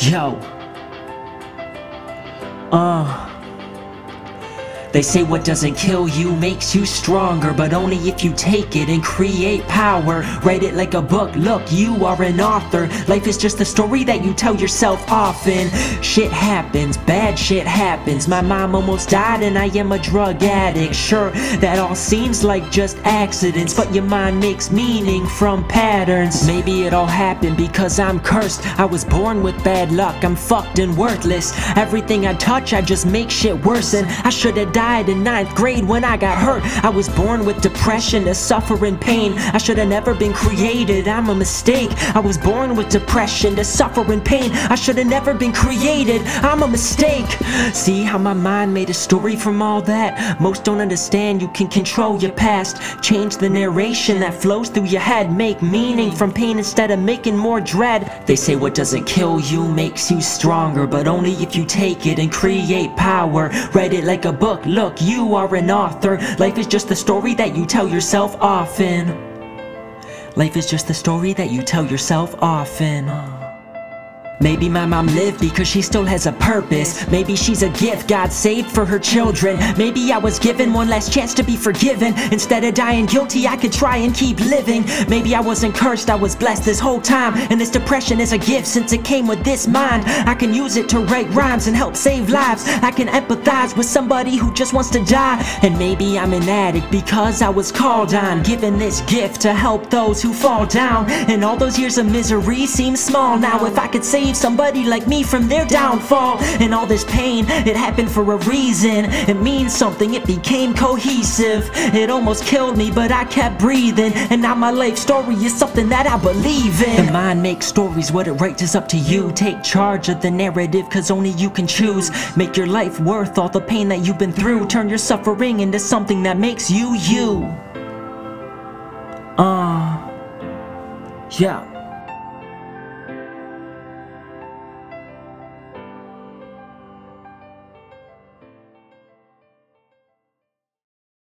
Yo. Uh. They say what doesn't kill you makes you stronger, but only if you take it and create power. Write it like a book, look, you are an author. Life is just a story that you tell yourself often. Shit happens, bad shit happens. My mom almost died, and I am a drug addict. Sure, that all seems like just accidents, but your mind makes meaning from patterns. Maybe it all happened because I'm cursed. I was born with bad luck, I'm fucked and worthless. Everything I touch, I just make shit worse, and I should have died in ninth grade when I got hurt. I was born with depression to suffer in pain. I should have never been created, I'm a mistake. I was born with depression to suffer in pain. I should have never been created, I'm a mistake. See how my mind made a story from all that? Most don't understand you can control your past. Change the narration that flows through your head. Make meaning from pain instead of making more dread. They say what doesn't kill you makes you stronger, but only if you take it and create power. Write it like a book, look, you are an author. Life is just the story that you tell yourself often. Life is just the story that you tell yourself often. Maybe my mom lived because she still has a purpose. Maybe she's a gift God saved for her children. Maybe I was given one last chance to be forgiven. Instead of dying guilty, I could try and keep living. Maybe I wasn't cursed, I was blessed this whole time. And this depression is a gift since it came with this mind. I can use it to write rhymes and help save lives. I can empathize with somebody who just wants to die. And maybe I'm an addict because I was called on. Given this gift to help those who fall down. And all those years of misery seem small now. If I could save somebody like me from their downfall and all this pain, it happened for a reason. It means something, it became cohesive. It almost killed me, but I kept breathing. And now my life story is something that I believe in. The mind makes stories, what it writes is up to you. Take charge of the narrative, cause only you can choose. Make your life worth all the pain that you've been through. Turn your suffering into something that makes you you. Uh, yeah.